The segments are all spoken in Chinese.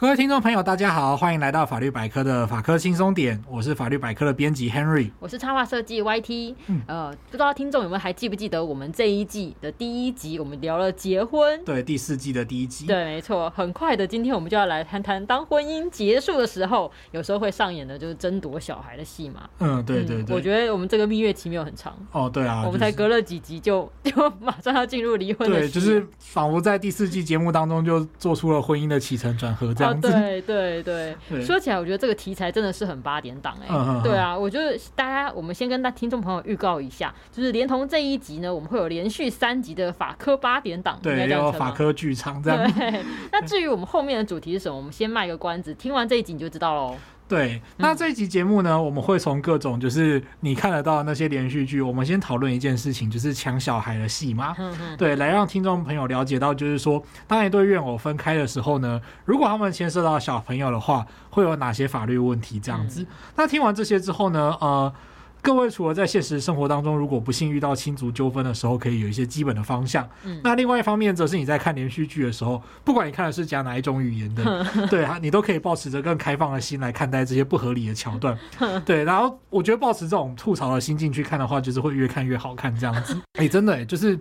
各位听众朋友，大家好，欢迎来到法律百科的法科轻松点，我是法律百科的编辑 Henry，我是插画设计 YT。嗯，呃，不知道听众有没有还记不记得我们这一季的第一集，我们聊了结婚，对，第四季的第一集，对，没错。很快的，今天我们就要来谈谈，当婚姻结束的时候，有时候会上演的就是争夺小孩的戏嘛。嗯，对对对。我觉得我们这个蜜月期没有很长。哦，对啊，我们才隔了几集就就马上要进入离婚的。对，就是仿佛在第四季节目当中就做出了婚姻的起承转合这样对对。对对，对，说起来，我觉得这个题材真的是很八点档哎、欸嗯。对啊，我觉得大家，我们先跟大听众朋友预告一下，就是连同这一集呢，我们会有连续三集的法科八点档，对，有法科剧场这样。对，那至于我们后面的主题是什么，我们先卖个关子，听完这一集你就知道喽。对，那这一集节目呢，嗯，我们会从各种就是你看得到的那些连续剧，我们先讨论一件事情，就是抢小孩的戏嘛。嗯嗯。对，来让听众朋友了解到，就是说，当一对怨偶分开的时候呢，如果他们牵涉到小朋友的话，会有哪些法律问题？这样子。嗯。那听完这些之后呢，呃。各位除了在现实生活当中，如果不幸遇到亲族纠纷的时候，可以有一些基本的方向。嗯，那另外一方面，则是你在看连续剧的时候，不管你看的是讲哪一种语言的，对啊，你都可以抱持着更开放的心来看待这些不合理的桥段。对，然后我觉得抱持这种吐槽的心境去看的话，就是会越看越好看这样子。哎、欸，真的、欸，就是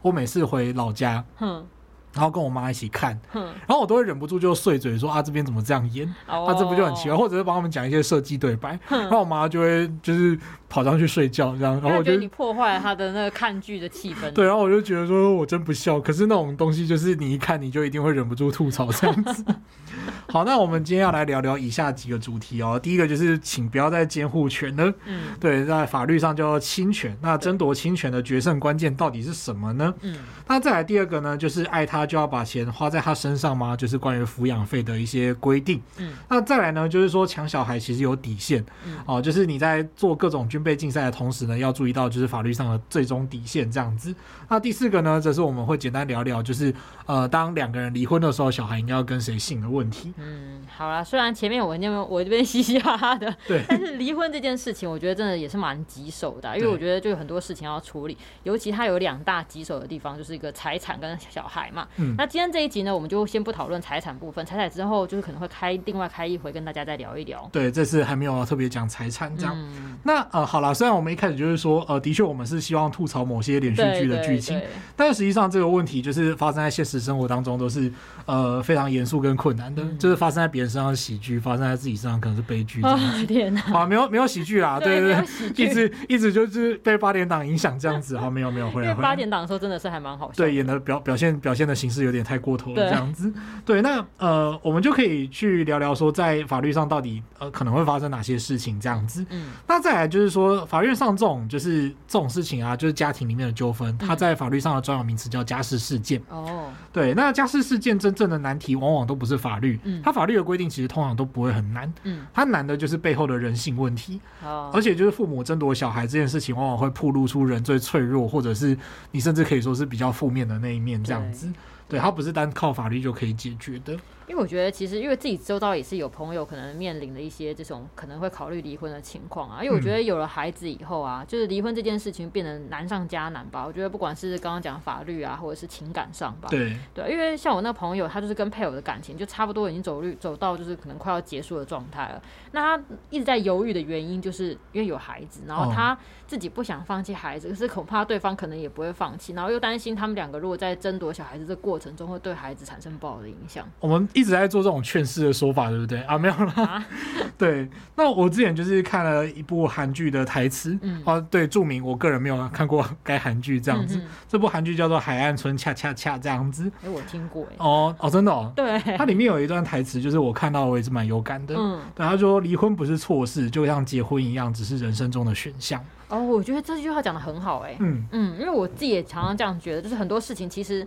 我每次回老家，然后跟我妈一起看，然后我都会忍不住就碎嘴说啊，这边怎么这样演？啊，这不就很奇怪？或者是帮他们讲一些设计对白，然后我妈就会就是跑上去睡觉这样。然后我觉得你破坏了他的那个看剧的气氛。对，然后我就觉得说我真不孝。可是那种东西就是你一看你就一定会忍不住吐槽这样子。好，那我们今天要来聊聊以下几个主题哦。第一个就是请不要再监护权了。嗯，对，在法律上叫侵权。那争夺侵权的决胜关键到底是什么呢？嗯，那再来第二个呢，就是爱他就要把钱花在他身上吗？就是关于抚养费的一些规定。嗯，那再来呢，就是说抢小孩其实有底线。嗯，哦，就是你在做各种军备竞赛的同时呢，要注意到就是法律上的最终底线这样子。那第四个呢，则是我们会简单聊聊，就是呃，当两个人离婚的时候，小孩应该要跟谁姓的问题。嗯，好啦，虽然前面我那边我这边嘻嘻哈哈的，对，但是离婚这件事情，我觉得真的也是蛮棘手的，因为我觉得就有很多事情要处理，尤其他有两大棘手的地方，就是一个财产跟小孩嘛。嗯，那今天这一集呢，我们就先不讨论财产部分，财产之后就是可能会开另外开一回跟大家再聊一聊。对，这次还没有特别讲财产这样。嗯、那呃，好了，虽然我们一开始就是说，呃，的确我们是希望吐槽某些连续剧的剧情，但是实际上这个问题就是发生在现实生活当中都是呃非常严肃跟困难的。嗯就是发生在别人身上是喜剧，发生在自己身上可能是悲剧。哦 天哪！啊，没有没有喜剧啦，对对对，一直一直就是被八点档影响这样子。好，没有没有回来。回来八点档的时候真的是还蛮好笑。对，演的表表现表现的形式有点太过头了这样子。对，那呃，我们就可以去聊聊说，在法律上到底呃可能会发生哪些事情这样子。嗯。那再来就是说，法院上这种就是这种事情啊，就是家庭里面的纠纷，它在法律上的专有名词叫家事事件。哦。对，那家事事件真正的难题往往都不是法律。嗯。它法律的规定其实通常都不会很难，嗯，它难的就是背后的人性问题，哦，而且就是父母争夺小孩这件事情，往往会暴露出人最脆弱，或者是你甚至可以说是比较负面的那一面，这样子，对，它不是单靠法律就可以解决的。因为我觉得，其实因为自己周遭也是有朋友可能面临的一些这种可能会考虑离婚的情况啊。因为我觉得有了孩子以后啊，就是离婚这件事情变得难上加难吧。我觉得不管是刚刚讲法律啊，或者是情感上吧，对对。因为像我那朋友，他就是跟配偶的感情就差不多已经走绿走到就是可能快要结束的状态了。那他一直在犹豫的原因，就是因为有孩子，然后他自己不想放弃孩子，可是恐怕对方可能也不会放弃，然后又担心他们两个如果在争夺小孩子这过程中会对孩子产生不好的影响。我们一直在做这种。劝世的说法对不对啊？没有啦、啊。对，那我之前就是看了一部韩剧的台词，嗯，啊，对，著名，我个人没有看过该韩剧这样子。嗯、这部韩剧叫做《海岸村恰恰恰》这样子。哎、欸，我听过哎。哦哦，真的哦。对。它里面有一段台词，就是我看到我也是蛮有感的。嗯。对，他说离婚不是错事，就像结婚一样，只是人生中的选项。哦，我觉得这句话讲的很好哎。嗯嗯，因为我自己也常常这样觉得，就是很多事情其实。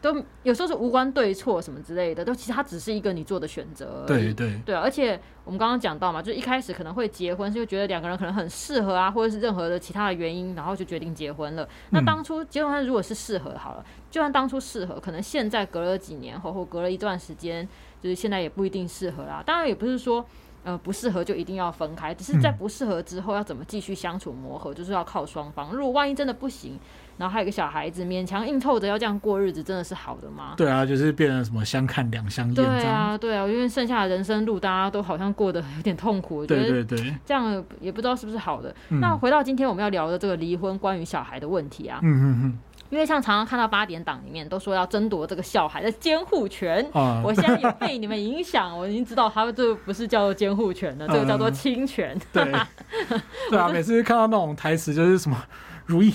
都有时候是无关对错什么之类的，都其实它只是一个你做的选择。对对对啊！而且我们刚刚讲到嘛，就一开始可能会结婚，是就觉得两个人可能很适合啊，或者是任何的其他的原因，然后就决定结婚了。那当初结婚如果是适合好了，就算当初适合，可能现在隔了几年后或隔了一段时间，就是现在也不一定适合啦。当然也不是说。呃不适合就一定要分开，只是在不适合之后要怎么继续相处磨合，就是要靠双方。如果万一真的不行，然后还有一个小孩子，勉强硬凑着要这样过日子，真的是好的吗？对啊，就是变成什么相看两相厌。对啊，对啊，因为剩下的人生路，大家都好像过得有点痛苦。对对对，这样也不知道是不是好的。嗯、那回到今天我们要聊的这个离婚关于小孩的问题啊，嗯嗯嗯，因为像常常看到八点档里面都说要争夺这个小孩的监护权，嗯、我现在也被你们影响，我已经知道他们这不是叫做监护权了，这个叫做侵权。嗯、对，对啊，每次看到那种台词就是什么如意。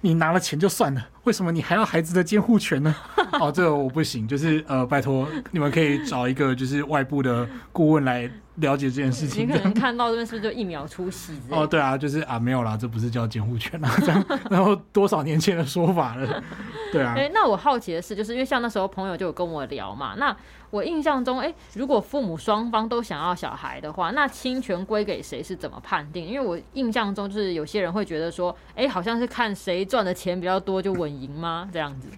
你拿了钱就算了，为什么你还要孩子的监护权呢？哦，这个我不行，就是呃，拜托你们可以找一个就是外部的顾问来了解这件事情。你可能看到这边是不是就一秒出戏？哦，对啊，就是啊，没有啦，这不是叫监护权啊，这样，然后多少年前的说法了，对啊。哎，那我好奇的是，就是因为像那时候朋友就有跟我聊嘛，那。我印象中，哎、欸，如果父母双方都想要小孩的话，那侵权归给谁是怎么判定？因为我印象中就是有些人会觉得说，哎、欸，好像是看谁赚的钱比较多就稳赢吗？这样子。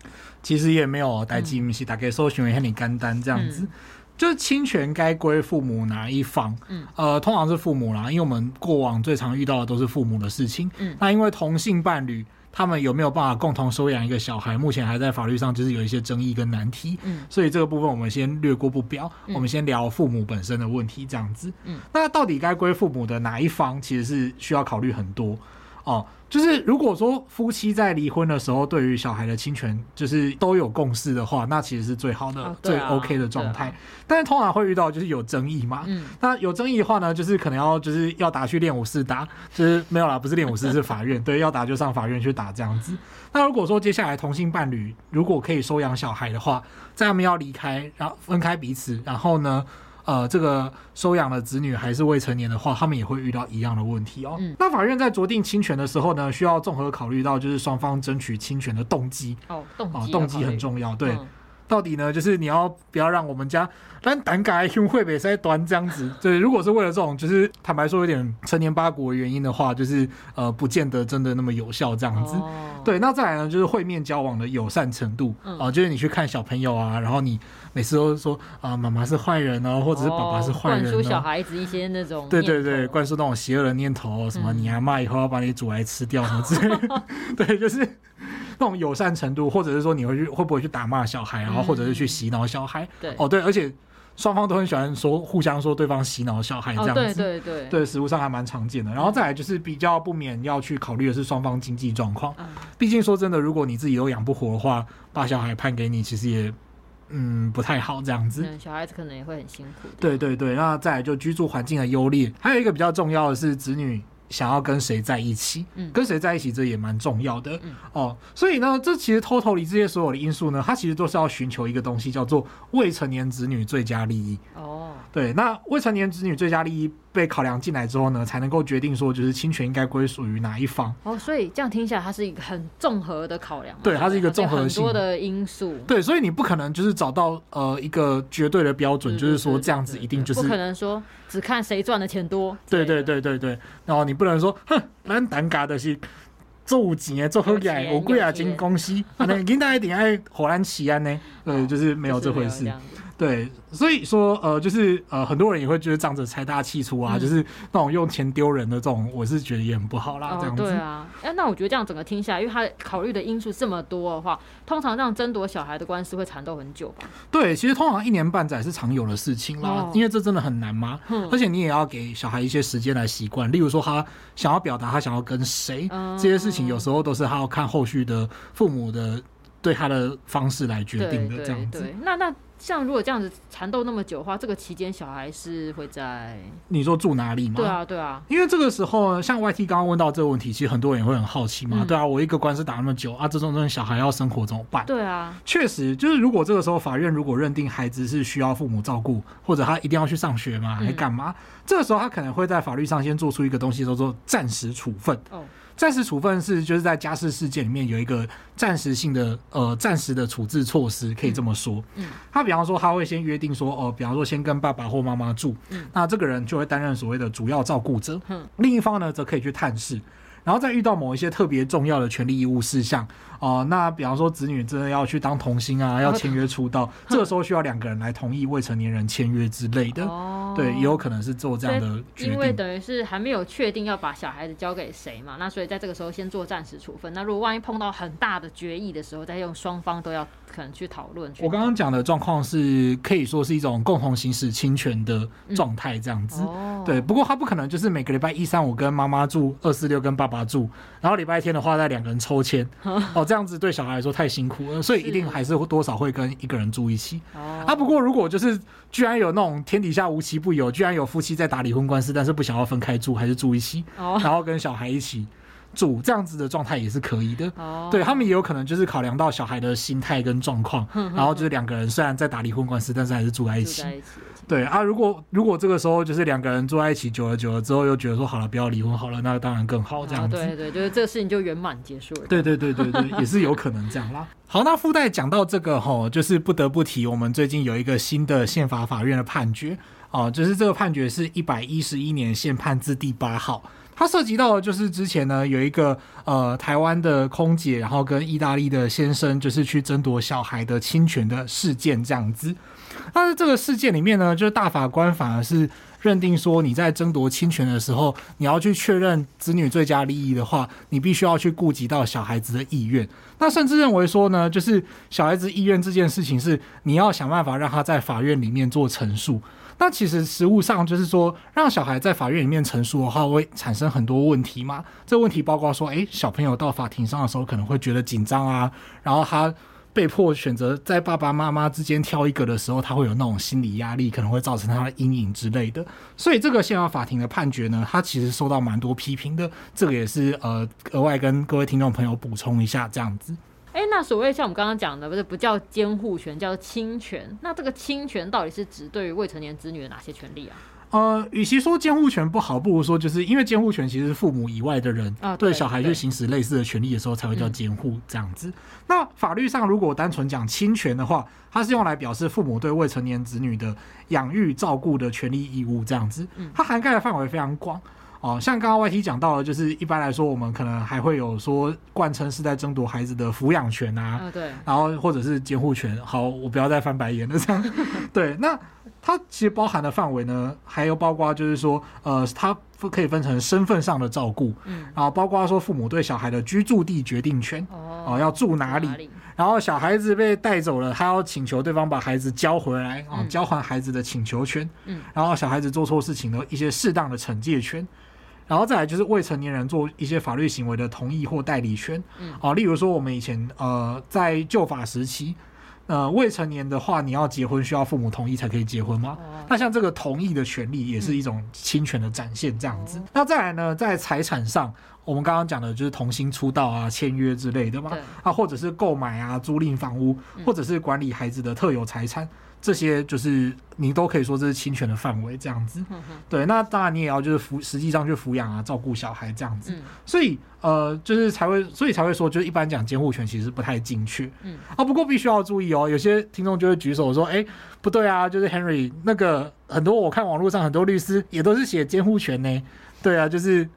其实也没有，代志不是大概搜寻也很简单，这样子，嗯、就是侵权该归父母哪一方？嗯，呃，通常是父母啦，因为我们过往最常遇到的都是父母的事情。嗯，那因为同性伴侣。他们有没有办法共同收养一个小孩？目前还在法律上就是有一些争议跟难题。嗯，所以这个部分我们先略过不表。嗯，我们先聊父母本身的问题，这样子。嗯，那到底该归父母的哪一方，其实是需要考虑很多哦。就是如果说夫妻在离婚的时候，对于小孩的侵权就是都有共识的话，那其实是最好的、最 OK 的状态。啊、但是通常会遇到就是有争议嘛。嗯。那有争议的话呢，就是可能要就是要打去练武室打，就是没有啦，不是练武室是法院。对，要打就上法院去打这样子。那如果说接下来同性伴侣如果可以收养小孩的话，在他们要离开，然后分开彼此，然后呢？呃，这个收养的子女还是未成年的话，他们也会遇到一样的问题哦。嗯、那法院在酌定侵权的时候呢，需要综合考虑到就是双方争取侵权的动机哦，动机、呃、动机很重要。对，嗯、到底呢，就是你要不要让我们家但胆改用会被塞端这样子？对，如果是为了这种就是坦白说有点成年八股的原因的话，就是呃，不见得真的那么有效这样子。哦、对，那再来呢，就是会面交往的友善程度啊、嗯呃，就是你去看小朋友啊，然后你。每次都说啊，妈妈是坏人哦，或者是爸爸是坏人，灌输小孩子一些那种对对对，灌输那种邪恶的念头，什么你阿妈以后要把你煮来吃掉什么之类的，对，就是那种友善程度，或者是说你会去会不会去打骂小孩，然后或者是去洗脑小孩，对。哦对，而且双方都很喜欢说互相说对方洗脑小孩这样子，对对对，对，实务上还蛮常见的。然后再来就是比较不免要去考虑的是双方经济状况，毕竟说真的，如果你自己都养不活的话，把小孩判给你，其实也。嗯，不太好这样子，嗯，小孩子可能也会很辛苦。对对对，那再来就居住环境的优劣，还有一个比较重要的是子女想要跟谁在一起，嗯，跟谁在一起这也蛮重要的，嗯，哦，所以呢，这其实偷偷离这些所有的因素呢，它其实都是要寻求一个东西，叫做未成年子女最佳利益。哦，对，那未成年子女最佳利益。被考量进来之后呢，才能够决定说，就是侵权应该归属于哪一方。哦，所以这样听起来，它是一个很综合的考量。对，它是一个综合性很多的因素。对，所以你不可能就是找到呃一个绝对的标准，就是说这样子一定就是不可能说只看谁赚的钱多。对对对对对，然后你不能说哼，咱单嘎的是做钱做好嘢，我贵啊进公司，可能领导一定爱荷兰起安呢。对，就是没有这回事。对，所以说，呃，就是呃，很多人也会觉得仗着财大气粗啊，嗯、就是那种用钱丢人的这种，我是觉得也很不好啦。哦、这样子。对啊，哎，那我觉得这样整个听下来，因为他考虑的因素这么多的话，通常这样争夺小孩的官司会缠斗很久吧？对，其实通常一年半载是常有的事情啦，哦、因为这真的很难嘛。嗯、而且你也要给小孩一些时间来习惯，例如说他想要表达他想要跟谁，嗯、这些事情有时候都是他要看后续的父母的对他的方式来决定的。这样子。那那。像如果这样子缠斗那么久的话，这个期间小孩是会在你说住哪里吗？对啊，对啊，因为这个时候像 YT 刚刚问到这个问题，其实很多人也会很好奇嘛。嗯、对啊，我一个官司打那么久啊，这种这种小孩要生活怎么办？对啊，确实就是如果这个时候法院如果认定孩子是需要父母照顾，或者他一定要去上学嘛，还干嘛？嗯、这个时候他可能会在法律上先做出一个东西叫做暂时处分。哦。暂时处分是就是在家事事件里面有一个暂时性的呃暂时的处置措施，可以这么说。嗯，嗯他比方说他会先约定说哦、呃，比方说先跟爸爸或妈妈住，嗯，那这个人就会担任所谓的主要照顾者。嗯，另一方呢则可以去探视，然后再遇到某一些特别重要的权利义务事项哦、呃，那比方说子女真的要去当童星啊，要签约出道，这个时候需要两个人来同意未成年人签约之类的。哦。对，也有可能是做这样的决定。因为等于是还没有确定要把小孩子交给谁嘛，那所以在这个时候先做暂时处分。那如果万一碰到很大的决议的时候，再用双方都要可能去讨论。我刚刚讲的状况是可以说是一种共同行使侵权的状态，这样子。嗯哦、对，不过他不可能就是每个礼拜一、三、五跟妈妈住，二、四、六跟爸爸住，然后礼拜天的话再两个人抽签。哦，这样子对小孩来说太辛苦了，所以一定还是多少会跟一个人住一起。哦、啊，不过如果就是居然有那种天底下无奇不有，居然有夫妻在打离婚官司，但是不想要分开住，还是住一起，哦、然后跟小孩一起。住这样子的状态也是可以的，oh. 对他们也有可能就是考量到小孩的心态跟状况，然后就是两个人虽然在打离婚官司，但是还是住在一起。对啊，如果如果这个时候就是两个人住在一起久了久了之后，又觉得说好了，不要离婚好了，那当然更好这样子。Oh, 对对，就是这个事情就圆满结束了。对对对对对，也是有可能这样啦。好，那附带讲到这个吼，就是不得不提我们最近有一个新的宪法法院的判决哦，就是这个判决是一百一十一年宪判字第八号。它涉及到的就是之前呢，有一个呃台湾的空姐，然后跟意大利的先生就是去争夺小孩的侵权的事件这样子。但是这个事件里面呢，就是大法官反而是认定说，你在争夺亲权的时候，你要去确认子女最佳利益的话，你必须要去顾及到小孩子的意愿。那甚至认为说呢，就是小孩子意愿这件事情是你要想办法让他在法院里面做陈述。那其实实务上就是说，让小孩在法院里面陈述的话，会产生很多问题嘛。这问题包括说，诶，小朋友到法庭上的时候可能会觉得紧张啊，然后他被迫选择在爸爸妈妈之间挑一个的时候，他会有那种心理压力，可能会造成他的阴影之类的。所以这个宪法法庭的判决呢，它其实受到蛮多批评的。这个也是呃额外跟各位听众朋友补充一下，这样子。哎，那所谓像我们刚刚讲的，不是不叫监护权，叫侵权。那这个侵权到底是指对于未成年子女的哪些权利啊？呃，与其说监护权不好，不如说就是因为监护权其实是父母以外的人啊对小孩去行使类似的权利的时候才会叫监护这样子。嗯、那法律上如果单纯讲侵权的话，它是用来表示父母对未成年子女的养育照顾的权利义务这样子。它涵盖的范围非常广。哦，像刚刚 YT 讲到的，就是一般来说，我们可能还会有说贯称是在争夺孩子的抚养权啊，哦、对，然后或者是监护权。好，我不要再翻白眼了，这样。对，那它其实包含的范围呢，还有包括就是说，呃，它可以分成身份上的照顾，嗯，然后包括说父母对小孩的居住地决定权，哦，哦，要住哪里，然后小孩子被带走了，他要请求对方把孩子交回来，啊、哦，交还孩子的请求权，嗯，然后小孩子做错事情的一些适当的惩戒权。然后再来就是未成年人做一些法律行为的同意或代理权，嗯，啊，例如说我们以前呃在旧法时期，呃未成年的话，你要结婚需要父母同意才可以结婚吗？哦、那像这个同意的权利也是一种侵权的展现，这样子。嗯、那再来呢，在财产上，我们刚刚讲的就是同心出道啊、签约之类的嘛，啊，或者是购买啊、租赁房屋，或者是管理孩子的特有财产。这些就是你都可以说这是侵权的范围，这样子。对，那当然你也要就是抚，实际上去抚养啊，照顾小孩这样子。所以呃，就是才会，所以才会说，就是一般讲监护权其实不太精确。嗯。啊，不过必须要注意哦，有些听众就会举手说，哎，不对啊，就是 Henry 那个很多我看网络上很多律师也都是写监护权呢。对啊，就是。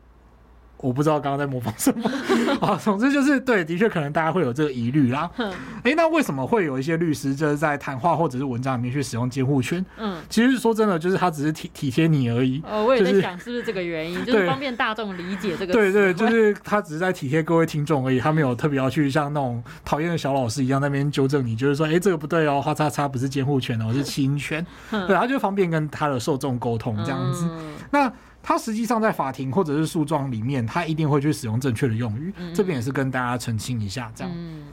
我不知道刚刚在模仿什么 啊，总之就是对，的确可能大家会有这个疑虑啦。哎，那为什么会有一些律师就是在谈话或者是文章里面去使用监护权？嗯，其实说真的，就是他只是体体贴你而已。哦，我也在想是不是这个原因，就是方便大众理解这个。对对，就是他只是在体贴各位听众而已，他没有特别要去像那种讨厌的小老师一样那边纠正你，就是说，哎，这个不对哦，花叉叉不是监护权哦，是侵权。对，他就方便跟他的受众沟通这样子。那。他实际上在法庭或者是诉状里面，他一定会去使用正确的用语。嗯、这边也是跟大家澄清一下，这样。嗯，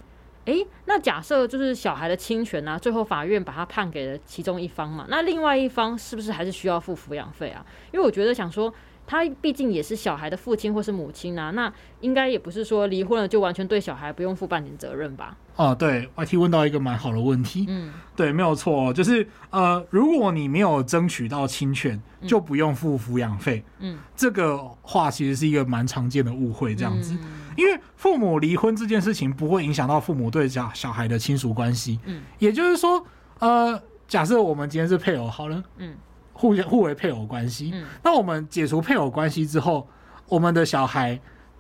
诶，那假设就是小孩的侵权啊，最后法院把他判给了其中一方嘛，那另外一方是不是还是需要付抚养费啊？因为我觉得想说。他毕竟也是小孩的父亲或是母亲呐、啊，那应该也不是说离婚了就完全对小孩不用负半点责任吧？哦，对，YT 问到一个蛮好的问题，嗯，对，没有错，就是呃，如果你没有争取到亲权，就不用付抚养费，嗯，这个话其实是一个蛮常见的误会，这样子，嗯、因为父母离婚这件事情不会影响到父母对小小孩的亲属关系，嗯，也就是说，呃，假设我们今天是配偶好了，嗯。互互为配偶关系，嗯、那我们解除配偶关系之后，我们的小孩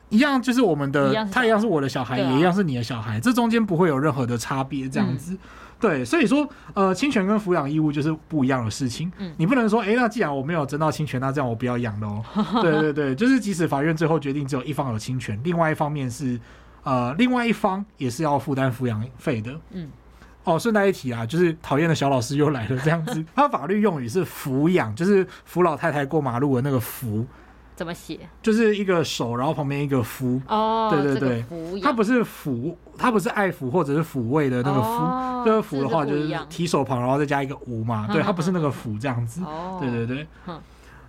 一样，就是我们的，一他一样是我的小孩，啊、也一样是你的小孩，这中间不会有任何的差别，这样子。嗯、对，所以说，呃，侵权跟抚养义务就是不一样的事情。嗯，你不能说，哎、欸，那既然我没有争到侵权，那这样我不要养了哦。对对对，就是即使法院最后决定只有一方有侵权，另外一方面是，呃，另外一方也是要负担抚养费的。嗯。哦，顺带一提啊，就是讨厌的小老师又来了，这样子。他法律用语是扶养，就是扶老太太过马路的那个扶。怎么写？就是一个手，然后旁边一个夫。哦，对对对，他不是抚，他不是爱抚或者是抚慰的那个抚。这个抚的话就是提手旁，然后再加一个无嘛。对，他不是那个抚这样子。哦，对对对。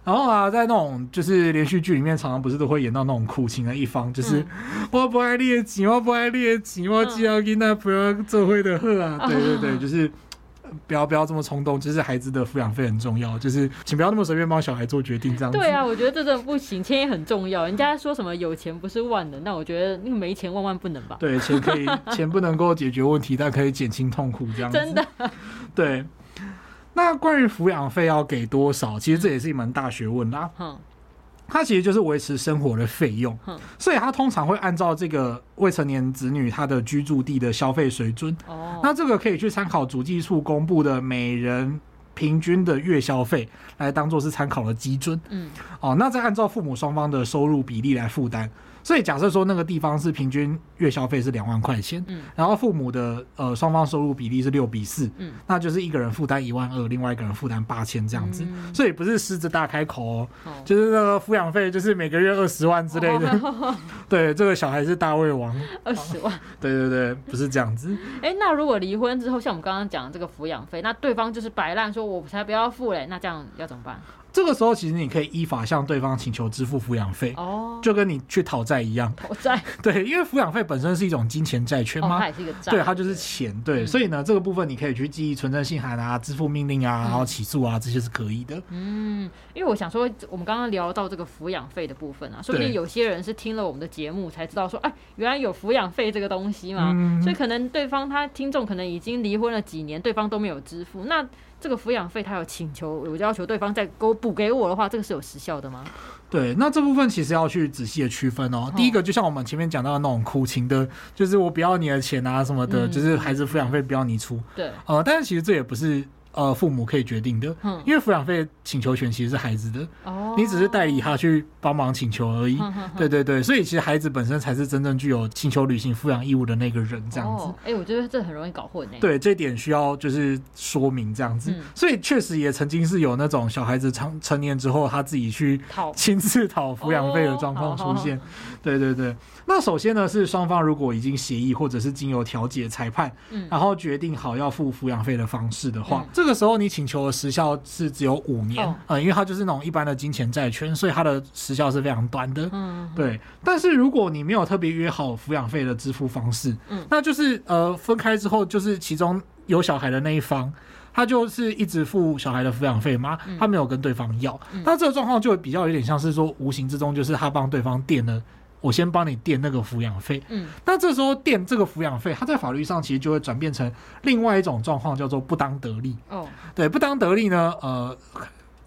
然后啊，在那种就是连续剧里面，常常不是都会演到那种苦情的一方，就是、嗯、我不爱猎奇，我不爱猎奇，我只要跟他不要做会的喝啊。对对对，就是不要不要这么冲动，就是孩子的抚养费很重要，就是请不要那么随便帮小孩做决定这样子。对啊，我觉得这真的不行，钱也很重要。人家说什么有钱不是万能，那我觉得那个没钱万万不能吧？对，钱可以，钱不能够解决问题，但可以减轻痛苦这样子。真的，对。那关于抚养费要给多少，其实这也是一门大学问啦。嗯，它其实就是维持生活的费用。嗯，所以它通常会按照这个未成年子女他的居住地的消费水准。哦，那这个可以去参考主计处公布的每人平均的月消费来当做是参考的基准。嗯，哦，那再按照父母双方的收入比例来负担。所以假设说那个地方是平均月消费是两万块钱，嗯，然后父母的呃双方收入比例是六比四，嗯，那就是一个人负担一万二，另外一个人负担八千这样子，嗯、所以不是狮子大开口哦，哦。就是那个抚养费就是每个月二十万之类的，哦、对，这个小孩是大胃王，二十万，对对对，不是这样子。哎、欸，那如果离婚之后，像我们刚刚讲的这个抚养费，那对方就是摆烂说我才不要付嘞，那这样要怎么办？这个时候，其实你可以依法向对方请求支付抚养费，哦，就跟你去讨债一样。讨债，对，因为抚养费本身是一种金钱债权嘛，哦、它也是一个债，对，它就是钱，对，嗯、所以呢，这个部分你可以去记忆存证信函啊、支付命令啊，然后起诉啊，嗯、这些是可以的。嗯，因为我想说，我们刚刚聊到这个抚养费的部分啊，说不定有些人是听了我们的节目才知道说，哎，原来有抚养费这个东西嘛，嗯、所以可能对方他听众可能已经离婚了几年，对方都没有支付，那。这个抚养费，他有请求，有要求对方再给我补给我的话，这个是有时效的吗？对，那这部分其实要去仔细的区分哦。第一个，就像我们前面讲到的那种苦情的，就是我不要你的钱啊什么的，就是孩子抚养费不要你出。对，呃，但是其实这也不是。呃，父母可以决定的，因为抚养费请求权其实是孩子的，哦，你只是代理他去帮忙请求而已。对对对，所以其实孩子本身才是真正具有请求履行抚养义务的那个人，这样子。哎，我觉得这很容易搞混哎。对，这点需要就是说明这样子。所以确实也曾经是有那种小孩子成成年之后，他自己去亲自讨抚养费的状况出现。对对对。那首先呢，是双方如果已经协议或者是经由调解裁判，嗯，然后决定好要付抚养费的方式的话，嗯、这个时候你请求的时效是只有五年，嗯、呃，因为它就是那种一般的金钱债权，所以它的时效是非常短的，嗯，对。但是如果你没有特别约好抚养费的支付方式，嗯，那就是呃分开之后，就是其中有小孩的那一方，他就是一直付小孩的抚养费嘛，他没有跟对方要，嗯、那这个状况就比较有点像是说，无形之中就是他帮对方垫了。我先帮你垫那个抚养费，嗯，那这时候垫这个抚养费，它在法律上其实就会转变成另外一种状况，叫做不当得利。哦，对，不当得利呢，呃。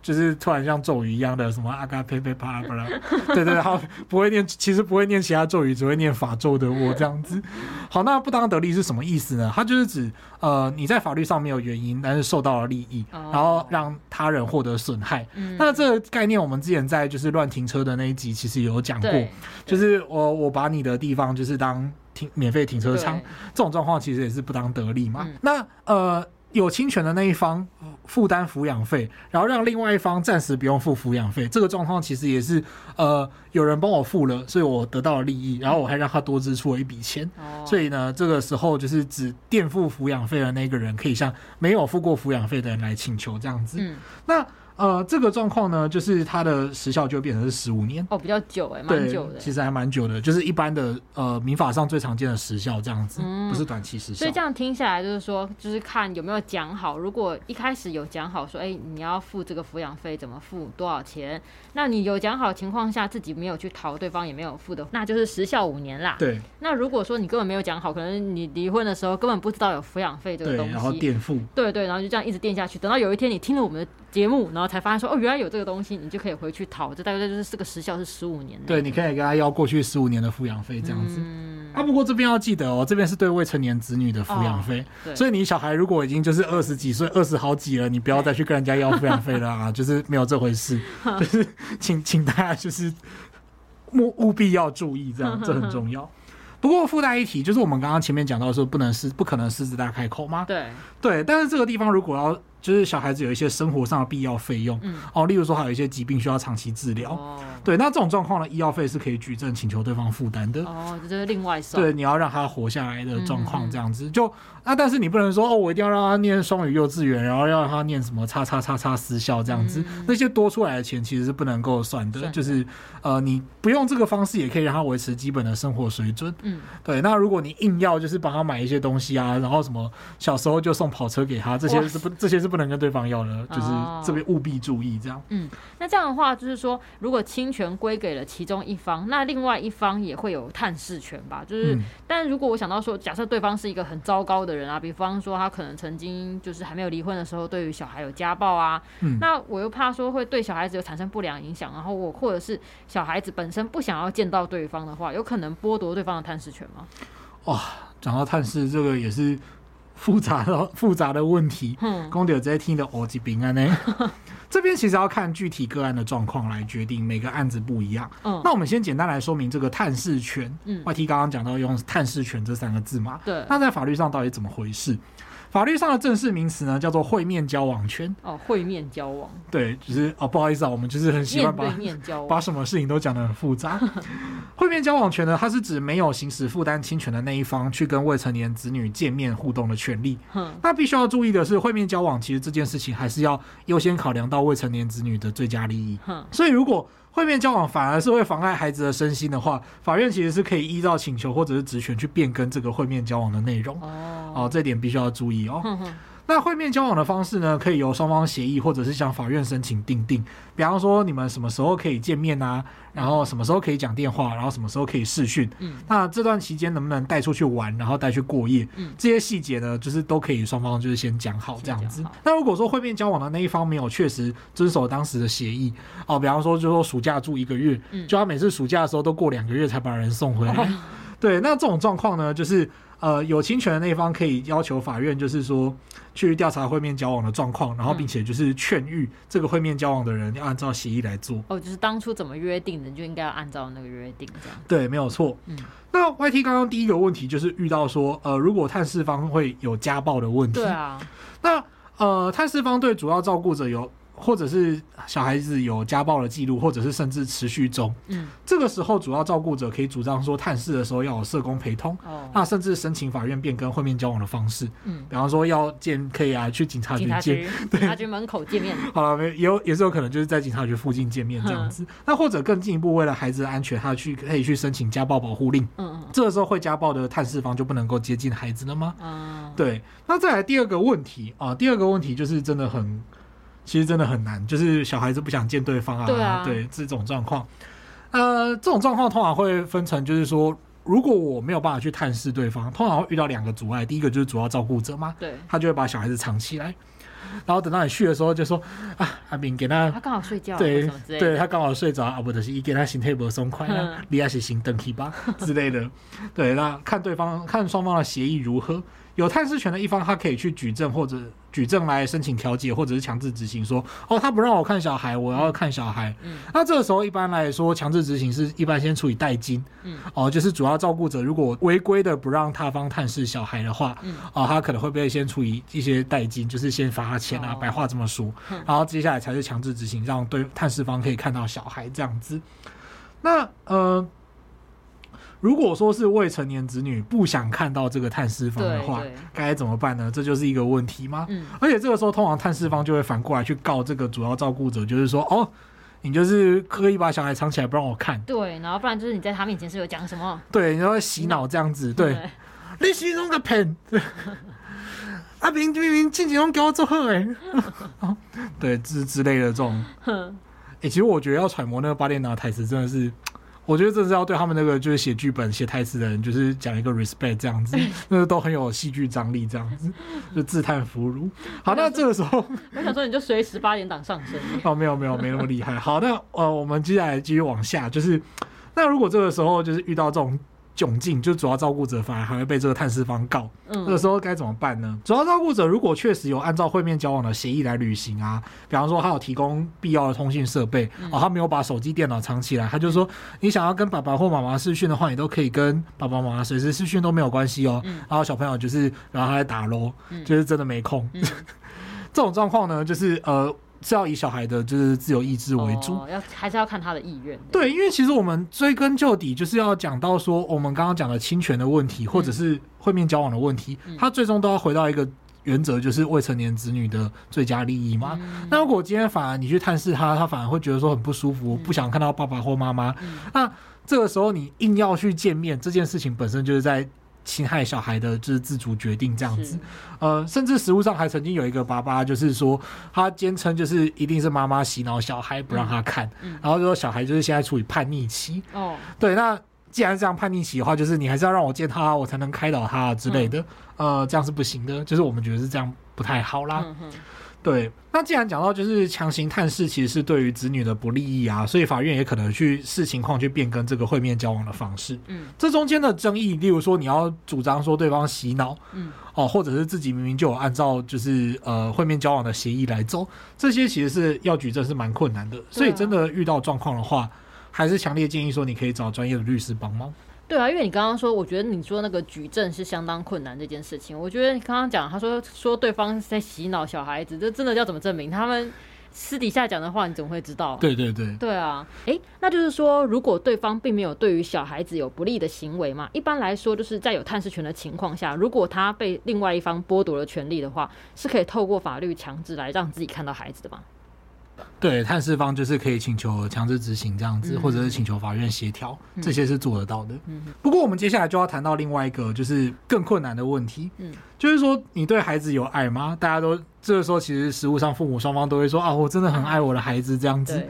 就是突然像咒语一样的什么阿嘎呸呸啪啦啪啦，对对，好，不会念，其实不会念其他咒语，只会念法咒的我这样子。好，那不当得利是什么意思呢？它就是指呃你在法律上没有原因，但是受到了利益，然后让他人获得损害。那这个概念我们之前在就是乱停车的那一集其实有讲过，就是我我把你的地方就是当停免费停车场，这种状况其实也是不当得利嘛。那呃。有侵权的那一方负担抚养费，然后让另外一方暂时不用付抚养费，这个状况其实也是呃有人帮我付了，所以我得到了利益，然后我还让他多支出了一笔钱，哦、所以呢，这个时候就是指垫付抚养费的那个人可以向没有付过抚养费的人来请求这样子。嗯、那。呃，这个状况呢，就是它的时效就变成是十五年哦，比较久哎，蛮久的，其实还蛮久的，就是一般的呃民法上最常见的时效这样子，嗯、不是短期时效。所以这样听下来，就是说，就是看有没有讲好。如果一开始有讲好说，哎，你要付这个抚养费，怎么付，多少钱？那你有讲好情况下，自己没有去讨，对方也没有付的，那就是时效五年啦。对。那如果说你根本没有讲好，可能你离婚的时候根本不知道有抚养费这个东西，然后垫付，对对，然后就这样一直垫下去，等到有一天你听了我们的节目，然然后才发现说哦，原来有这个东西，你就可以回去讨。这大概就是这个时效是十五年。对，你可以跟他要过去十五年的抚养费这样子。嗯。啊，不过这边要记得哦，这边是对未成年子女的抚养费。对。所以你小孩如果已经就是二十几岁、二十好几了，你不要再去跟人家要抚养费了啊，就是没有这回事。就是请请大家就是务务必要注意，这样这很重要。不过附带一提，就是我们刚刚前面讲到说，不能狮不可能狮子大开口吗？对对，但是这个地方如果要。就是小孩子有一些生活上的必要费用，嗯，哦，例如说还有一些疾病需要长期治疗，哦，对，那这种状况呢，医药费是可以举证请求对方负担的，哦，这是另外算，对，你要让他活下来的状况这样子，就那但是你不能说哦，我一定要让他念双语幼稚园，然后要让他念什么叉叉叉叉私校这样子，那些多出来的钱其实是不能够算的，就是呃，你不用这个方式也可以让他维持基本的生活水准，嗯，对，那如果你硬要就是帮他买一些东西啊，然后什么小时候就送跑车给他，这些是不这些是不能跟对方要了。就是这边务必注意，这样。嗯，那这样的话，就是说，如果侵权归给了其中一方，那另外一方也会有探视权吧？就是，嗯、但如果我想到说，假设对方是一个很糟糕的人啊，比方说他可能曾经就是还没有离婚的时候，对于小孩有家暴啊，嗯、那我又怕说会对小孩子有产生不良影响，然后我或者是小孩子本身不想要见到对方的话，有可能剥夺对方的探视权吗？哇，讲到探视，这个也是。复杂的复杂的问题，公牛直接听的耳机饼安呢？这边其实要看具体个案的状况来决定，每个案子不一样。嗯，那我们先简单来说明这个探视权。嗯外 T 刚刚讲到用探视权这三个字嘛，对，那在法律上到底怎么回事？法律上的正式名词呢，叫做会面交往权。哦，会面交往。对，就是哦，不好意思啊，我们就是很喜欢把面交 把什么事情都讲得很复杂。会面交往权呢，它是指没有行使负担侵权的那一方去跟未成年子女见面互动的权利。嗯，那必须要注意的是，会面交往其实这件事情还是要优先考量到未成年子女的最佳利益。嗯，所以如果会面交往反而是会妨碍孩子的身心的话，法院其实是可以依照请求或者是职权去变更这个会面交往的内容。哦，哦，这点必须要注意哦。那会面交往的方式呢，可以由双方协议，或者是向法院申请订定。比方说，你们什么时候可以见面啊？然后什么时候可以讲电话？然后什么时候可以视讯？嗯，那这段期间能不能带出去玩，然后带去过夜？嗯，这些细节呢，就是都可以双方就是先讲好这样子。那如果说会面交往的那一方没有确实遵守当时的协议哦，比方说就说暑假住一个月，嗯，就他每次暑假的时候都过两个月才把人送回来。哦，对，那这种状况呢，就是。呃，有侵权的那一方可以要求法院，就是说去调查会面交往的状况，然后并且就是劝喻这个会面交往的人要按照协议来做。哦，就是当初怎么约定的，你就应该要按照那个约定这样。对，没有错。嗯，那 YT 刚刚第一个问题就是遇到说，呃，如果探视方会有家暴的问题。对啊。那呃，探视方对主要照顾者有。或者是小孩子有家暴的记录，或者是甚至持续中，嗯，这个时候主要照顾者可以主张说，探视的时候要有社工陪同，哦，那甚至申请法院变更会面交往的方式，嗯，比方说要见可以啊，去警察局见，警察局门口见面，好了，有也是有可能就是在警察局附近见面这样子，那或者更进一步为了孩子的安全，他去可以去申请家暴保护令，嗯嗯，这个时候会家暴的探视方就不能够接近孩子了吗？嗯，对，那再来第二个问题啊，第二个问题就是真的很。其实真的很难，就是小孩子不想见对方啊，对，啊对这种状况，呃，这种状况通常会分成，就是说，如果我没有办法去探视对方，通常会遇到两个阻碍。第一个就是主要照顾者嘛，对，他就会把小孩子藏起来，然后等到你去的时候，就说啊，阿明给他，他刚好睡觉，对，对他刚好睡着啊，不的是一给他心态不松快啊，你还是心登气吧之类的，对，那看对方看双方的协议如何。有探视权的一方，他可以去举证或者举证来申请调解，或者是强制执行。说哦，他不让我看小孩，我要看小孩。嗯，那这个时候一般来说，强制执行是一般先处以代金。嗯，哦，就是主要照顾者如果违规的不让他方探视小孩的话，嗯，哦，他可能会被先处以一些代金，就是先罚他钱啊，白话这么说。然后接下来才是强制执行，让对探视方可以看到小孩这样子。那呃。如果说是未成年子女不想看到这个探视方的话，该怎么办呢？这就是一个问题吗？嗯，而且这个时候通常探视方就会反过来去告这个主要照顾者，就是说，哦，你就是刻意把小孩藏起来不让我看，对，然后不然就是你在他面前是有讲什么，对，然后洗脑这样子，对，你洗脑个骗，阿 明明明静静都给我做好哎，对之之类的这种，哎、欸，其实我觉得要揣摩那个巴列娜台词真的是。我觉得这是要对他们那个就是写剧本、写台词的人，就是讲一个 respect 这样子，那个都很有戏剧张力，这样子 就自叹弗如。好，那这个时候，我想说你就随时八点档上升。哦，没有没有没那么厉害。好，那呃，我们接下来继续往下，就是那如果这个时候就是遇到这种。窘境，就主要照顾者反而还会被这个探视方告，嗯，这个时候该怎么办呢？主要照顾者如果确实有按照会面交往的协议来履行啊，比方说他有提供必要的通讯设备，嗯、哦，他没有把手机、电脑藏起来，他就说你想要跟爸爸或妈妈视讯的话，你都可以跟爸爸妈妈随时视讯都没有关系哦。嗯、然后小朋友就是，然后他在打咯，嗯、就是真的没空。嗯、这种状况呢，就是呃。是要以小孩的就是自由意志为主，哦、要还是要看他的意愿。对，因为其实我们追根究底，就是要讲到说，我们刚刚讲的侵权的问题，或者是会面交往的问题，嗯、它最终都要回到一个原则，就是未成年子女的最佳利益嘛。嗯、那如果今天反而你去探视他，他反而会觉得说很不舒服，嗯、不想看到爸爸或妈妈。嗯、那这个时候你硬要去见面，这件事情本身就是在。侵害小孩的就是自主决定这样子，呃，甚至实物上还曾经有一个爸爸，就是说他坚称就是一定是妈妈洗脑小孩不让他看，嗯嗯、然后就说小孩就是现在处于叛逆期。哦，对，那既然是这样叛逆期的话，就是你还是要让我见他，我才能开导他之类的，嗯、呃，这样是不行的，就是我们觉得是这样不太好啦。嗯对，那既然讲到就是强行探视，其实是对于子女的不利益啊，所以法院也可能去视情况去变更这个会面交往的方式。嗯，这中间的争议，例如说你要主张说对方洗脑，嗯，哦，或者是自己明明就有按照就是呃会面交往的协议来走，这些其实是要举证是蛮困难的。所以真的遇到状况的话，还是强烈建议说你可以找专业的律师帮忙。对啊，因为你刚刚说，我觉得你说那个举证是相当困难这件事情。我觉得你刚刚讲，他说说对方在洗脑小孩子，这真的要怎么证明？他们私底下讲的话，你怎么会知道？对对对，对啊，诶，那就是说，如果对方并没有对于小孩子有不利的行为嘛，一般来说，就是在有探视权的情况下，如果他被另外一方剥夺了权利的话，是可以透过法律强制来让自己看到孩子的吗？对，探视方就是可以请求强制执行这样子，嗯、或者是请求法院协调，嗯、这些是做得到的。嗯、不过我们接下来就要谈到另外一个就是更困难的问题，嗯，就是说你对孩子有爱吗？大家都这个时候其实实物上父母双方都会说啊，我真的很爱我的孩子这样子。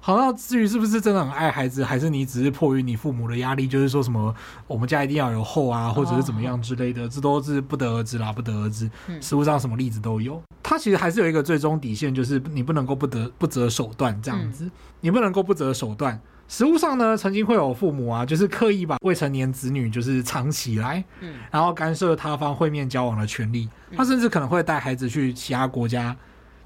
嗯好，那至于是不是真的很爱孩子，还是你只是迫于你父母的压力，就是说什么我们家一定要有后啊，或者是怎么样之类的，这都是不得而知啦，不得而知。嗯，实务上什么例子都有，他其实还是有一个最终底线，就是你不能够不得不择手段这样子，你不能够不择手段。实物上呢，曾经会有父母啊，就是刻意把未成年子女就是藏起来，嗯，然后干涉他方会面交往的权利，他甚至可能会带孩子去其他国家。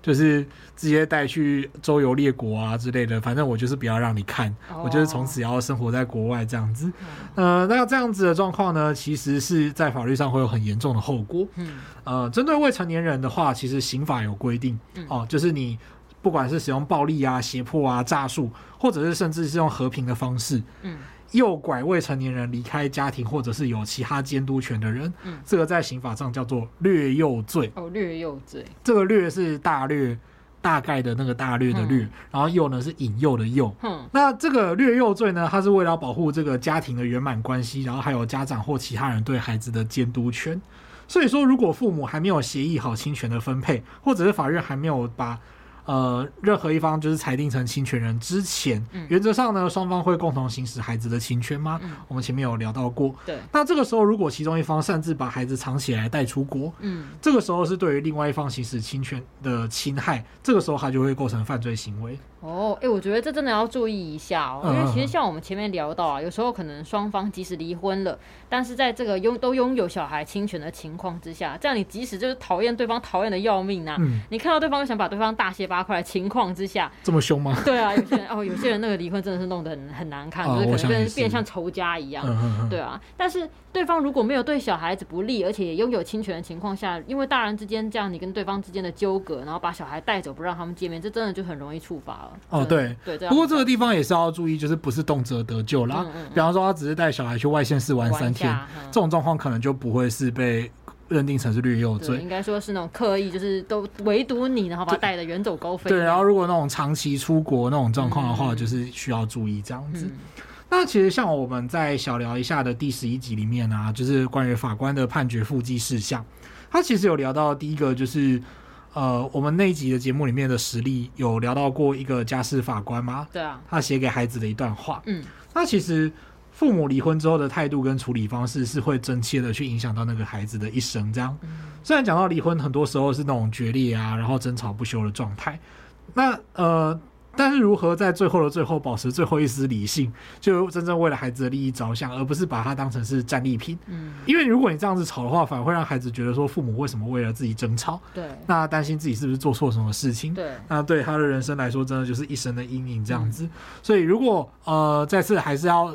就是直接带去周游列国啊之类的，反正我就是不要让你看，oh. 我就是从此要生活在国外这样子。呃，那这样子的状况呢，其实是在法律上会有很严重的后果。嗯，呃，针对未成年人的话，其实刑法有规定哦、呃，就是你不管是使用暴力啊、胁迫啊、诈术，或者是甚至是用和平的方式，嗯。诱拐未成年人离开家庭，或者是有其他监督权的人，嗯，这个在刑法上叫做掠诱罪。哦，掠诱罪，这个掠是大略、大概的那个大略的略，嗯、然后诱呢是引诱的诱。嗯，那这个掠诱罪呢，它是为了保护这个家庭的圆满关系，然后还有家长或其他人对孩子的监督权。所以说，如果父母还没有协议好亲权的分配，或者是法院还没有把呃，任何一方就是裁定成侵权人之前，嗯、原则上呢，双方会共同行使孩子的侵权吗？嗯、我们前面有聊到过。对。那这个时候，如果其中一方擅自把孩子藏起来带出国，嗯，这个时候是对于另外一方行使侵权的侵害，这个时候他就会构成犯罪行为。哦，哎、欸，我觉得这真的要注意一下哦，因为其实像我们前面聊到啊，有时候可能双方即使离婚了，但是在这个拥都拥有小孩侵权的情况之下，这样你即使就是讨厌对方讨厌的要命啊，嗯、你看到对方又想把对方大卸八块的情况之下，这么凶吗？对啊，有些人哦，有些人那个离婚真的是弄得很很难看，哦、就是可能变变像仇家一样，嗯、对啊，但是。对方如果没有对小孩子不利，而且也拥有侵权的情况下，因为大人之间这样，你跟对方之间的纠葛，然后把小孩带走不让他们见面，这真的就很容易触发了。哦，对对。不过这个地方也是要注意，就是不是动辄得救啦。比方说，他只是带小孩去外县市玩三天，嗯、这种状况可能就不会是被认定成是掠幼罪。应该说是那种刻意，就是都唯独你，然后把他带的远走高飞。对，然后如果那种长期出国那种状况的话，嗯、就是需要注意这样子。嗯那其实像我们在小聊一下的第十一集里面啊，就是关于法官的判决附记事项，他其实有聊到第一个就是，呃，我们那一集的节目里面的实例有聊到过一个家事法官吗？对啊，他写给孩子的一段话。嗯，那其实父母离婚之后的态度跟处理方式是会真切的去影响到那个孩子的一生。这样，虽然讲到离婚，很多时候是那种决裂啊，然后争吵不休的状态。那呃。但是如何在最后的最后保持最后一丝理性，就真正为了孩子的利益着想，而不是把它当成是战利品？嗯，因为如果你这样子吵的话，反而会让孩子觉得说父母为什么为了自己争吵？对，那担心自己是不是做错什么事情？对，那对他的人生来说，真的就是一生的阴影这样子。嗯、所以如果呃，再次还是要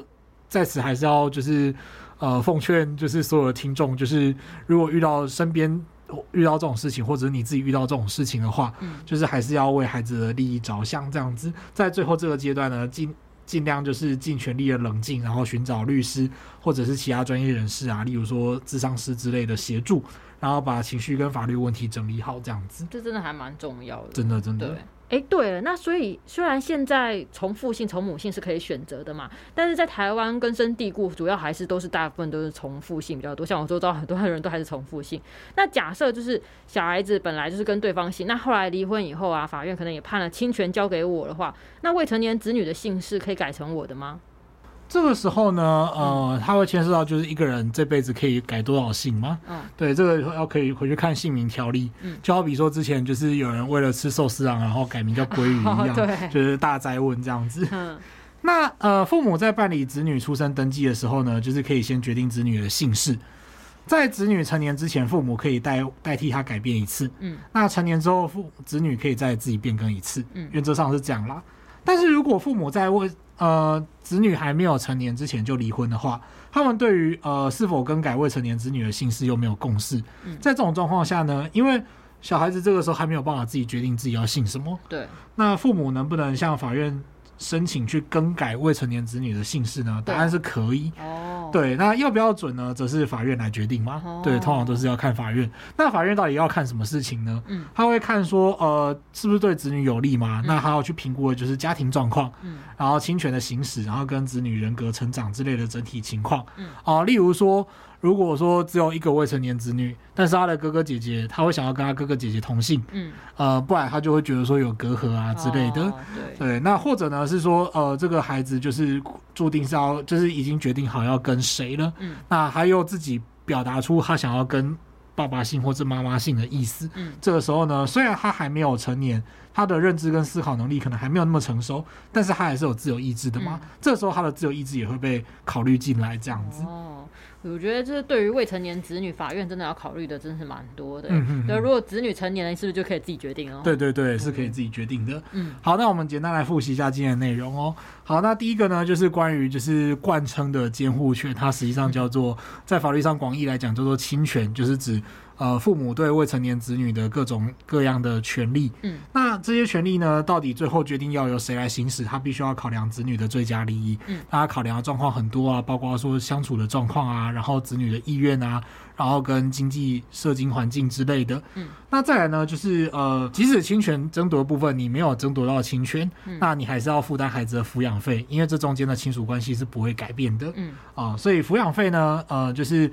在此还是要就是呃，奉劝就是所有的听众，就是如果遇到身边。遇到这种事情，或者你自己遇到这种事情的话，嗯，就是还是要为孩子的利益着想，这样子，在最后这个阶段呢，尽尽量就是尽全力的冷静，然后寻找律师或者是其他专业人士啊，例如说智商师之类的协助，然后把情绪跟法律问题整理好，这样子，这真的还蛮重要的，真的真的。对。哎、对了，那所以虽然现在从父姓从母姓是可以选择的嘛，但是在台湾根深蒂固，主要还是都是大部分都是从父姓比较多。像我周遭很多人都还是从父姓。那假设就是小孩子本来就是跟对方姓，那后来离婚以后啊，法院可能也判了侵权交给我的话，那未成年子女的姓氏可以改成我的吗？这个时候呢，呃，他会牵涉到就是一个人这辈子可以改多少姓吗？嗯，对，这个要可以回去看姓名条例。嗯，就好比说之前就是有人为了吃寿司郎，然后改名叫鲑鱼一样，哦，对，就是大灾问这样子。嗯，那呃，父母在办理子女出生登记的时候呢，就是可以先决定子女的姓氏，在子女成年之前，父母可以代代替他改变一次。嗯，那成年之后，父子女可以再自己变更一次。嗯，原则上是这样啦。但是如果父母在为呃，子女还没有成年之前就离婚的话，他们对于呃是否更改未成年子女的姓氏又没有共识。嗯，在这种状况下呢，因为小孩子这个时候还没有办法自己决定自己要姓什么。对，那父母能不能向法院申请去更改未成年子女的姓氏呢？答案是可以。哦。对，那要不要准呢？则是法院来决定嘛。Oh. 对，通常都是要看法院。那法院到底要看什么事情呢？嗯，他会看说，呃，是不是对子女有利嘛？嗯、那他要去评估的就是家庭状况，嗯，然后亲权的行使，然后跟子女人格成长之类的整体情况，嗯，哦、呃，例如说。如果说只有一个未成年子女，但是他的哥哥姐姐，他会想要跟他哥哥姐姐同姓，嗯，呃，不然他就会觉得说有隔阂啊之类的，哦、对，对，那或者呢是说，呃，这个孩子就是注定是要，就是已经决定好要跟谁了，嗯，那他又自己表达出他想要跟爸爸姓或者妈妈姓的意思，嗯，这个时候呢，虽然他还没有成年，他的认知跟思考能力可能还没有那么成熟，但是他还是有自由意志的嘛，嗯、这个时候他的自由意志也会被考虑进来，这样子。哦我觉得这对于未成年子女，法院真的要考虑的，真是蛮多的。嗯嗯。对，如果子女成年了，是不是就可以自己决定了？对对对，是可以自己决定的。嗯。好，那我们简单来复习一下今天的内容哦。好，那第一个呢，就是关于就是贯称的监护权，它实际上叫做在法律上广义来讲叫做侵权，就是指。呃，父母对未成年子女的各种各样的权利，嗯，那这些权利呢，到底最后决定要由谁来行使？他必须要考量子女的最佳利益，嗯，他考量的状况很多啊，包括说相处的状况啊，然后子女的意愿啊，然后跟经济社经环境之类的，嗯，那再来呢，就是呃，即使侵权争夺的部分你没有争夺到侵权，嗯，那你还是要负担孩子的抚养费，因为这中间的亲属关系是不会改变的，嗯，啊，所以抚养费呢，呃，就是。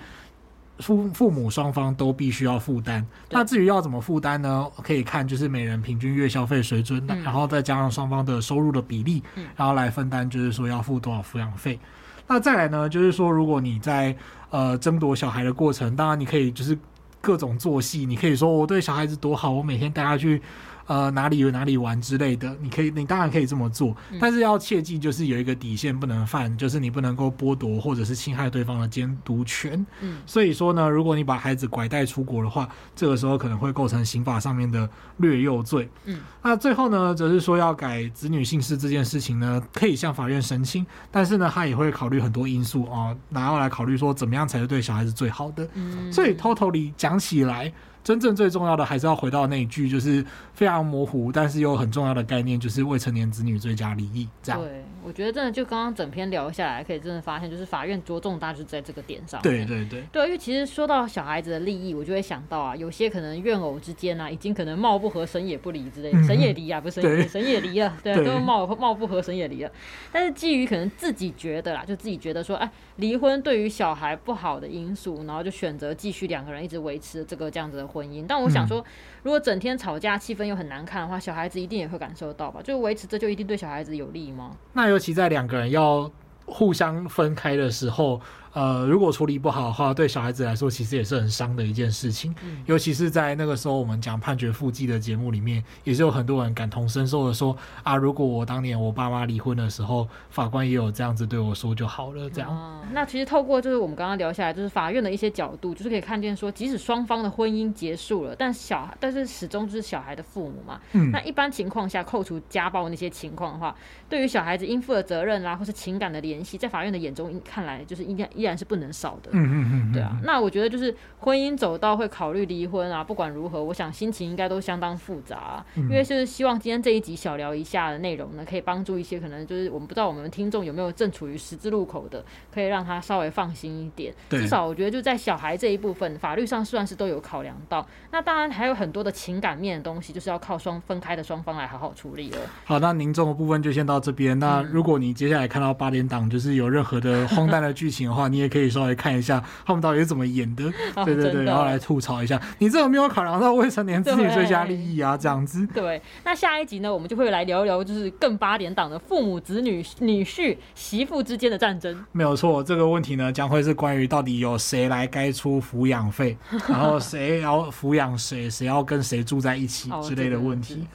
父父母双方都必须要负担。那至于要怎么负担呢？可以看就是每人平均月消费水准，然后再加上双方的收入的比例，然后来分担，就是说要付多少抚养费。那再来呢，就是说如果你在呃争夺小孩的过程，当然你可以就是各种做戏，你可以说我对小孩子多好，我每天带他去。呃，哪里有哪里玩之类的，你可以，你当然可以这么做，但是要切记，就是有一个底线不能犯，就是你不能够剥夺或者是侵害对方的监督权。嗯，所以说呢，如果你把孩子拐带出国的话，这个时候可能会构成刑法上面的掠幼罪。嗯，那最后呢，则是说要改子女姓氏这件事情呢，可以向法院申请，但是呢，他也会考虑很多因素啊，然后来考虑说怎么样才是对小孩子最好的。嗯，所以 totally 讲起来。真正最重要的还是要回到那一句，就是非常模糊，但是又很重要的概念，就是未成年子女最佳利益。这样。我觉得真的就刚刚整篇聊下来，可以真的发现，就是法院着重大就是在这个点上。对对对，对，因为其实说到小孩子的利益，我就会想到啊，有些可能怨偶之间啊，已经可能貌不合，神也不离之类神也离啊，不是神也，神也离了，对，对都貌貌不合，神也离了。但是基于可能自己觉得啦，就自己觉得说，哎，离婚对于小孩不好的因素，然后就选择继续两个人一直维持这个这样子的婚姻。但我想说，嗯、如果整天吵架，气氛又很难看的话，小孩子一定也会感受到吧？就维持这就一定对小孩子有利吗？那尤其在两个人要互相分开的时候。呃，如果处理不好的话，对小孩子来说其实也是很伤的一件事情。嗯、尤其是在那个时候，我们讲判决附记的节目里面，也是有很多人感同身受的说啊，如果我当年我爸妈离婚的时候，法官也有这样子对我说就好了。这样。嗯、那其实透过就是我们刚刚聊下来，就是法院的一些角度，就是可以看见说，即使双方的婚姻结束了，但小孩但是始终就是小孩的父母嘛。嗯。那一般情况下，扣除家暴那些情况的话，对于小孩子应负的责任啦、啊，或是情感的联系，在法院的眼中看来，就是依然依然是不能少的，嗯嗯嗯，对啊，那我觉得就是婚姻走到会考虑离婚啊，不管如何，我想心情应该都相当复杂啊，因为就是希望今天这一集小聊一下的内容呢，可以帮助一些可能就是我们不知道我们听众有没有正处于十字路口的，可以让他稍微放心一点。至少我觉得就在小孩这一部分，法律上算是都有考量到。那当然还有很多的情感面的东西，就是要靠双分开的双方来好好处理了。好，那凝重的部分就先到这边。那如果你接下来看到八点档就是有任何的荒诞的剧情的话，你也可以稍微看一下他们到底是怎么演的，哦、对对对，然后来吐槽一下，你这有没有考量到未成年子女最佳利益啊？这样子。对，那下一集呢，我们就会来聊一聊，就是更八点档的父母、子女、女婿、媳妇之间的战争。没有错，这个问题呢，将会是关于到底有谁来该出抚养费，然后谁要抚养谁，谁要跟谁住在一起 之类的问题。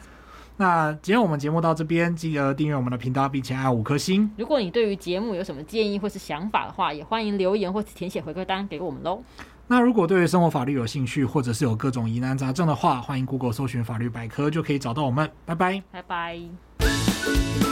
那今天我们节目到这边，记得订阅我们的频道，并且按五颗星。如果你对于节目有什么建议或是想法的话，也欢迎留言或填写回馈单给我们喽。那如果对于生活法律有兴趣，或者是有各种疑难杂症的话，欢迎 Google 搜寻法律百科，就可以找到我们。拜拜，拜拜。